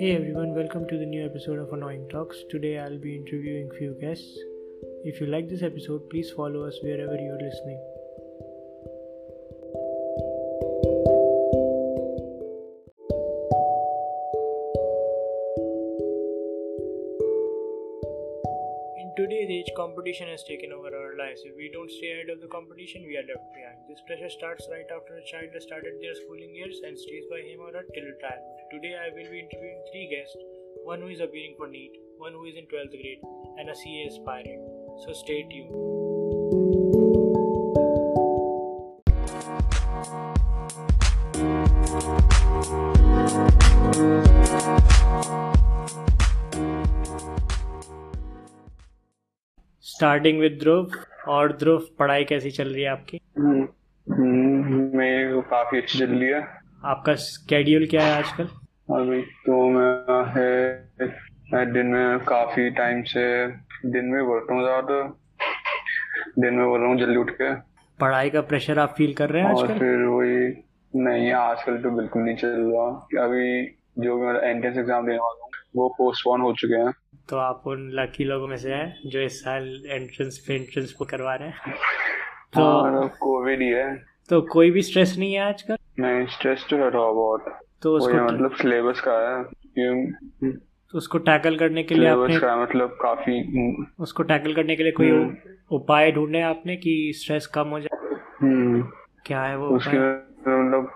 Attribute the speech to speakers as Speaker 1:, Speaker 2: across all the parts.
Speaker 1: Hey everyone, welcome to the new episode of Annoying Talks. Today I'll be interviewing few guests. If you like this episode, please follow us wherever you're listening. In today's age, competition has taken over our lives. If we don't stay ahead of the competition, we are left behind. This pressure starts right after a child has started their schooling years and stays by him or her till retirement. Today, I will be interviewing three guests one who is appearing for NEET, one who is in 12th grade, and a CA aspirant. So stay tuned. starting with Dhruv. और ध्रुव पढ़ाई कैसी चल रही है आपकी?
Speaker 2: हम्म, हम्म, मेरी तो काफ़ी अच्छी चल रही है।
Speaker 1: आपका स्केड्यूल क्या है आजकल?
Speaker 2: अभी तो मैं है दिन में काफ़ी टाइम से दिन में बोलता हूँ ज़्यादा। दिन में बोल रहा हूँ जल्दी उठ के।
Speaker 1: पढ़ाई का प्रेशर आप फील कर रहे हैं
Speaker 2: और
Speaker 1: आजकल?
Speaker 2: फिर वही नहीं आजकल तो बिल्कुल नहीं चल रहा। अभी जो मेरा एंट्रेंस एग्ज़ाम देने वाला हूँ वो पोस्टपोन हो चुके हैं।
Speaker 1: तो आप उन लकी लोगों में से हैं जो इस साल एंट्रेंस पे एंट्रेंस को करवा रहे हैं। तो
Speaker 2: हाँ कोविड ही है।
Speaker 1: तो कोई भी स्ट्रेस नहीं है आजकल?
Speaker 2: नहीं स्ट्रेस तो है बहुत।
Speaker 1: तो उसको
Speaker 2: मतलब सिलेबस का है ये
Speaker 1: तो उसको टैकल करने के लिए आपने
Speaker 2: का मतलब काफ़ी
Speaker 1: उसको टैकल करने के लिए कोई
Speaker 2: हम्म।
Speaker 1: उपाय ढूंढे आपने कि स्ट्रेस कम हो जाए?
Speaker 2: हम्म।
Speaker 1: क्या है वो
Speaker 2: उसके मतलब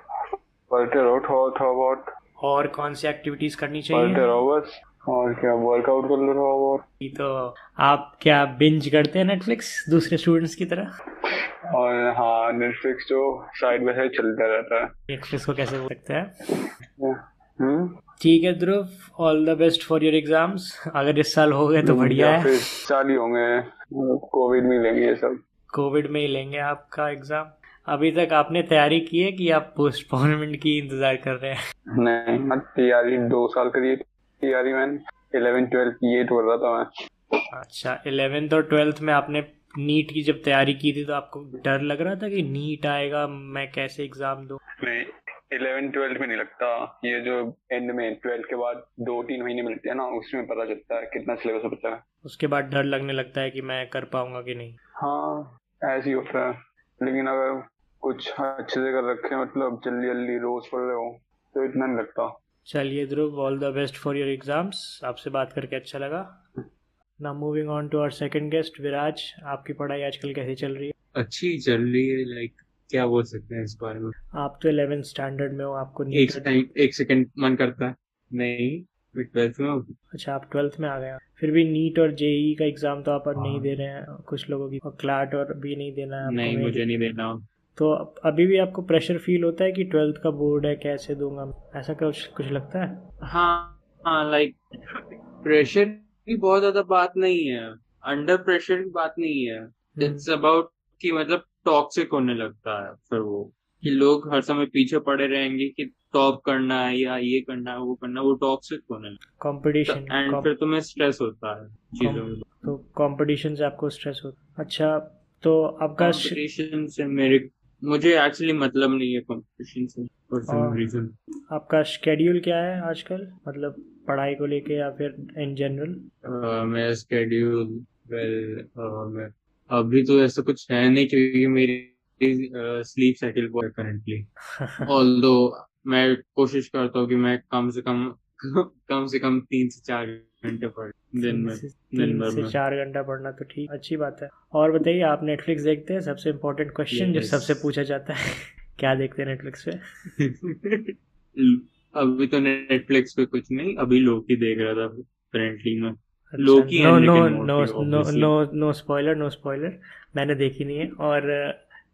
Speaker 2: पढ़ते रहो थोड़ा बहुत।
Speaker 1: और कौन सी एक्टिविटीज़ करनी
Speaker 2: पढ़ते
Speaker 1: चाहिए
Speaker 2: रहो बस। और क्या वर्कआउट कर लो थोड़ा बहुत
Speaker 1: तो आप क्या बिंज करते हैं नेटफ्लिक्स दूसरे स्टूडेंट्स की तरह?
Speaker 2: और हाँ नेटफ्लिक्स जो साइड बाय साइड चलता रहता है।
Speaker 1: नेटफ्लिक्स को कैसे बोल सकते हैं?
Speaker 2: हम्म?
Speaker 1: ठीक है Dhruv all the best for your exams अगर इस साल हो गए तो बढ़िया है।
Speaker 2: साल ही होंगे। कोविड में लेंगे ये सब।
Speaker 1: कोविड में ही लेंगे आपका एग्ज़ाम अभी तक आपने तैयारी की है कि आप पोस्टपोनमेंट की इंतज़ार कर रहे हैं?
Speaker 2: नहीं मैं तैयारी दो साल करी तैयारी मैंने इलेवन ट्वेल्थ ये कर रहा था मैं.
Speaker 1: अच्छा इलेवेंथ और ट्वेल्थ में आपने नीट की जब तैयारी की थी तो आपको डर लग रहा था कि नीट आएगा मैं कैसे एग्ज़ाम दूँ?
Speaker 2: नहीं इलेवन ट्वेल्थ में नहीं लगता. ये जो एंड में ट्वेल्थ के बाद दो तीन महीने मिलते हैं ना उसमें पता चलता है कितना सिलेबस बचा है.
Speaker 1: उसके बाद डर लगने लगता है कि मैं कर पाऊँगा कि नहीं?
Speaker 2: हाँ ऐसे ही होता है. लेकिन अगर कुछ अच्छे से कर रखे मतलब जल्दी जल्दी रोज पढ़ रहे हो तो इतना नहीं लगता.
Speaker 1: चलिए Dhruv all the best for your exams आपसे बात करके अच्छा लगा। ना moving on to our second guest Viraj. आपकी पढ़ाई आजकल कैसी चल रही है?
Speaker 3: अच्छी चल रही है लाइक क्या बोल सकते हैं इस बारे में?
Speaker 1: आप तो इलेवेंथ स्टैंडर्ड में हो आपको
Speaker 3: एक टाइम एक सेकंड मन करता है। नहीं मैं ट्वेल्थ में हूँ।
Speaker 1: अच्छा आप ट्वेल्थ में आ गए फिर भी नीट और जेई का एग्ज़ाम तो आप नहीं
Speaker 3: हाँ।
Speaker 1: दे रहे हैं कुछ लोगों की क्लाट और भी नहीं देना है
Speaker 3: नहीं मुझे नहीं देना।
Speaker 1: तो अभी भी आपको प्रेशर फील होता है कि ट्वेल्थ का बोर्ड है कैसे दूँगा ऐसा कुछ कुछ लगता है?
Speaker 3: हाँ हाँ लाइक प्रेशर की बहुत ज़्यादा बात नहीं है। अंडर प्रेशर की बात नहीं है।
Speaker 1: हम्म।
Speaker 3: इट्स अबाउट कि मतलब टॉक्सिक होने लगता है फिर वो। कि लोग हर समय पीछे पड़े रहेंगे कि टॉप करना है या ये करना है वो करना है वो टॉक्सिक होने लगता
Speaker 1: कंपटीशन
Speaker 3: एंड फिर तुम्हें स्ट्रेस होता है चीज़ों में।
Speaker 1: तो कंपटीशन से आपको स्ट्रेस होता अच्छा तो आपका
Speaker 3: कंपटीशन से मेरे मुझे एक्चुअली मतलब नहीं है कंपटीशन से फॉर सम। रीजन
Speaker 1: आपका शेड्यूल क्या है आजकल? मतलब पढ़ाई को लेके या फिर इन जनरल
Speaker 3: मेरा स्केड्यूल वेल मैं अभी तो ऐसा कुछ है नहीं क्योंकि मेरी स्लीप साइकिल बहुत करंटली ऑल्दो मैं कोशिश करता हूँ कि मैं कम से कम कम से कम तीन से चार घंटे पढ़ दिन में दिन भर में।
Speaker 1: चार घंटा पढ़ना तो ठीक अच्छी बात है। और बताइए आप नेटफ्लिक्स देखते हैं? सबसे इम्पोर्टेंट क्वेश्चन जो सबसे पूछा जाता है। क्या देखते हैं नेटफ्लिक्स पे?
Speaker 3: अभी तो नेटफ्लिक्स पे कुछ नहीं अभी लोकी देख रहा था करंटली में। Loki
Speaker 1: no no no no no spoiler no spoiler मैंने देखी नहीं है। और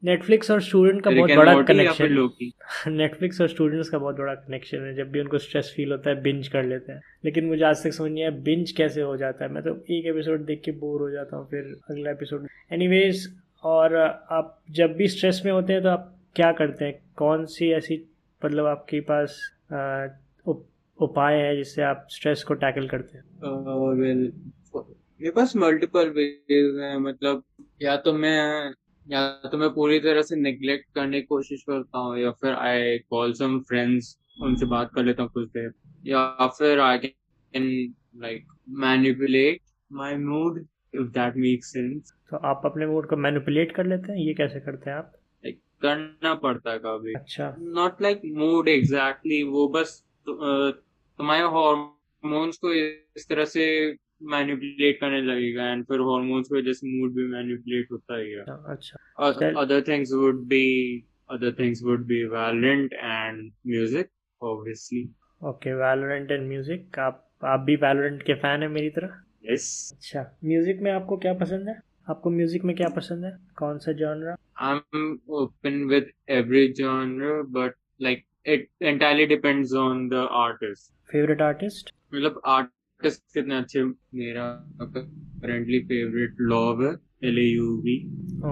Speaker 1: नेटफ्लिक्स और स्टूडेंट का बहुत बड़ा कनेक्शन नेटफ्लिक्स और स्टूडेंट्स का बहुत बड़ा कनेक्शन है। जब भी उनको स्ट्रेस फील होता है बिंज कर लेते हैं। लेकिन मुझे आज तक समझ नहीं आया बिंज कैसे हो जाता है। मैं तो एक एपिसोड देख के बोर हो जाता हूँ फिर अगला एपिसोड एनीवेज और आप जब भी स्ट्रेस में होते हैं तो आप क्या करते हैं? कौन सी ऐसी मतलब आपके पास उपाय है जिससे आप स्ट्रेस को टैकल करते हैं?
Speaker 3: मेरे पास मल्टीपल वेज हैं। मतलब या तो मैं या तो मैं पूरी तरह से नेग्लेक्ट करने की कोशिश करता हूँ या फिर आई कॉल सम फ्रेंड्स उनसे बात कर लेता हूँ कुछ देर या फिर I can like manipulate my mood if that makes sense
Speaker 1: तो आप अपने मूड को मैनिपुलेट कर लेते हैं? ये कैसे करते हैं आप?
Speaker 3: लाइक करना पड़ता है कभी।
Speaker 1: अच्छा।
Speaker 3: नॉट लाइक मूड एग्जैक्टली वो बस तु- तुम्हारे हॉर्मोन्स को इस तरह से मैनिपुलेट करने लगेगा एंड फिर हॉर्मोन्स की वजह से मूड भी मैनिपुलेट होता ही
Speaker 1: है।
Speaker 3: Other things would be other things would be Valorant and music obviously
Speaker 1: okay Valorant and music आप आप भी वैलेंट के फ़ैन है मेरी तरह?
Speaker 3: यस
Speaker 1: अच्छा म्यूज़िक में आपको क्या पसंद है? आपको म्यूज़िक में क्या पसंद है? कौन सा genre
Speaker 3: I am open with every genre but like it entirely depends on the artist
Speaker 1: favourite artist
Speaker 3: मतलब आर्ट आर्टिस्ट कितने अच्छे मेरा करंटली फेवरेट लॉव है एल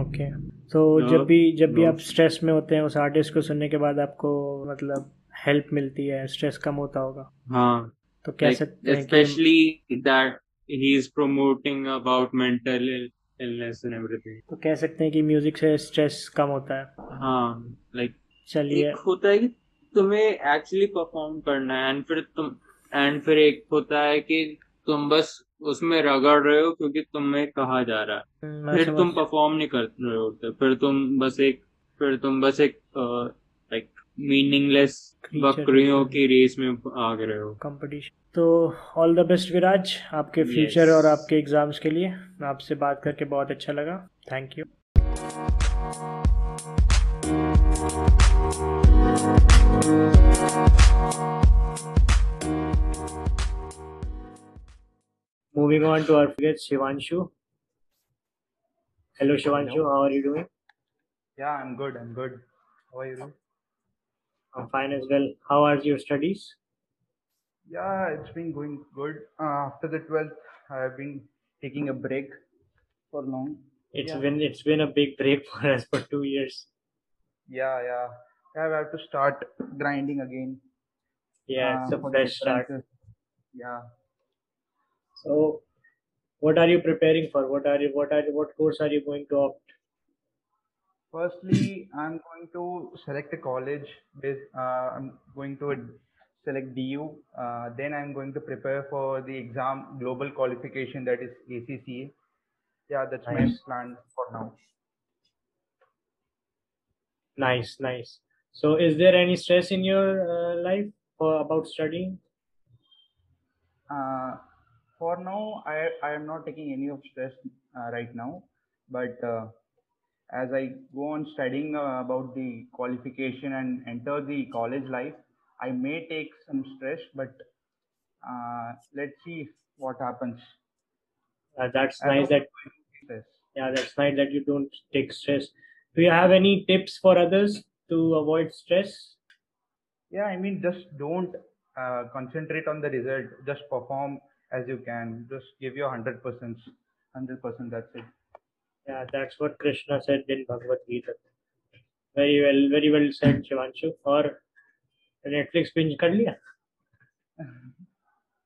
Speaker 1: ओके तो जब भी जब भी आप स्ट्रेस में होते हैं उस आर्टिस्ट को सुनने के बाद आपको मतलब हेल्प मिलती है स्ट्रेस कम होता होगा।
Speaker 3: हाँ।
Speaker 1: तो कह
Speaker 3: like,
Speaker 1: सकते हैं
Speaker 3: that he is promoting about mental ill- illness and everything.
Speaker 1: तो कह सकते हैं कि म्यूज़िक से स्ट्रेस कम होता है।
Speaker 3: हाँ लाइक
Speaker 1: चलिए।
Speaker 3: होता है कि तुम्हें एक्चुअली परफॉर्म करना है एंड फिर तुम एंड फिर एक होता है कि तुम बस उसमें रगड़ रहे हो क्योंकि तुम्हें कहा जा रहा है।
Speaker 1: मैं
Speaker 3: फिर तुम परफॉर्म नहीं कर रहे होते। फिर तुम बस एक फिर तुम बस एक लाइक मीनिंगलेस बकरियों
Speaker 1: की
Speaker 3: रेस में भाग रहे हो।
Speaker 1: कंपटीशन तो ऑल द बेस्ट विराज आपके फ्यूचर
Speaker 3: Yes.
Speaker 1: और आपके एग्ज़ाम्स के लिए। आपसे बात करके बहुत अच्छा लगा। Thank you Moving on to our guest Shivanshu. Hello Shivanshu, how are you doing?
Speaker 4: Yeah, I'm good. I'm good. How are you? doing?
Speaker 1: I'm fine as well. How are your studies?
Speaker 4: Yeah, it's been going good. Uh, after the 12th, I've been taking a break for long.
Speaker 1: It's
Speaker 4: Yeah.
Speaker 1: been it's been a big break for us for two years.
Speaker 4: Yeah, yeah. Yeah, I have to start grinding again.
Speaker 1: Yeah,
Speaker 4: uh,
Speaker 1: it's a fresh start.
Speaker 4: Yeah.
Speaker 1: So, what are you preparing for? What are you what are you, what course are you going to opt?
Speaker 4: Firstly, I'm going to select a college. With, uh, I'm going to select DU. Uh, then I'm going to prepare for the exam global qualification that is ACCA. Yeah, that's my plan for now.
Speaker 1: Nice, nice. So, is there any stress in your uh, life for about studying?
Speaker 4: Uh, for now, I I am not taking any of stress uh, right now, but uh, as I go on studying uh, about the qualification and enter the college life, I may take some stress, but uh, let's see what happens.
Speaker 1: Uh, that's
Speaker 4: I
Speaker 1: nice that yeah, that's nice that you don't take stress. Do you have any tips for others to avoid stress?
Speaker 4: Yeah, I mean, just don't uh, concentrate on the result. Just perform as you can. Just give your hundred percent. Hundred percent. That's it.
Speaker 1: Yeah, that's what Krishna said in Bhagavad Gita. Very well, very well said, Shivanshu. और Netflix binge कर लिया?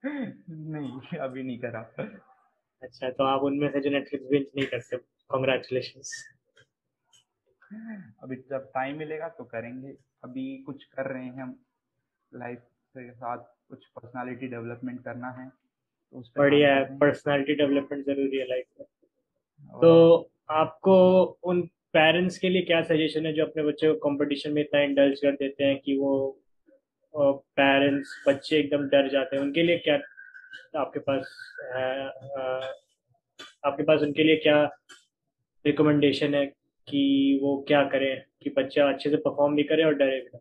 Speaker 4: नहीं अभी नहीं करा
Speaker 1: अच्छा तो आप उनमें से जो नेटफ्लिक्स बिंज नहीं करते कॉन्ग्रेचुलेशन
Speaker 4: अभी जब टाइम मिलेगा तो करेंगे अभी कुछ कर रहे हैं हम लाइफ के साथ कुछ पर्सनालिटी डेवलपमेंट करना है तो
Speaker 1: बढ़िया है
Speaker 4: हैं।
Speaker 1: पर्सनालिटी डेवलपमेंट ज़रूरी है लाइफ में। तो आपको उन पेरेंट्स के लिए क्या सजेशन है जो अपने बच्चे को कंपटीशन में इतना इंडल्ज कर देते हैं कि वो पेरेंट्स बच्चे एकदम डर जाते हैं? उनके लिए क्या आपके पास है आपके पास उनके लिए क्या रिकमेंडेशन है कि वो क्या करें कि बच्चा अच्छे से परफॉर्म भी करे और डरे भी ना?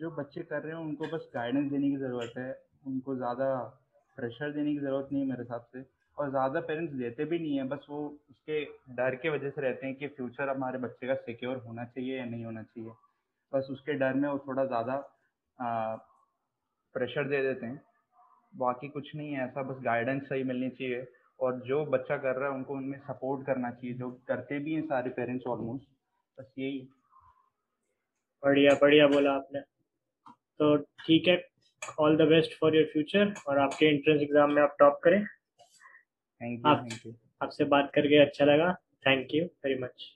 Speaker 4: जो बच्चे कर रहे हैं उनको बस गाइडेंस देने की ज़रूरत है। उनको ज़्यादा प्रेशर देने की ज़रूरत नहीं है मेरे हिसाब से। और ज़्यादा पेरेंट्स देते भी नहीं है, बस वो उसके डर के वजह से रहते हैं कि फ्यूचर हमारे बच्चे का सिक्योर होना चाहिए या नहीं होना चाहिए। बस उसके डर में वो थोड़ा ज़्यादा प्रेशर दे देते हैं। बाकी कुछ नहीं है, ऐसा बस गाइडेंस सही मिलनी चाहिए। और जो बच्चा कर रहा है, उनको उनमें सपोर्ट करना चाहिए। जो करते भी हैं सारे पेरेंट्स ऑलमोस्ट बस यही।
Speaker 1: बढ़िया बढ़िया बोला आपने। तो ठीक है all the best for your future और आपके एंट्रेंस एग्ज़ाम में आप टॉप करें।
Speaker 4: थैंक यू
Speaker 1: आपसे बात करके अच्छा लगा। Thank you very much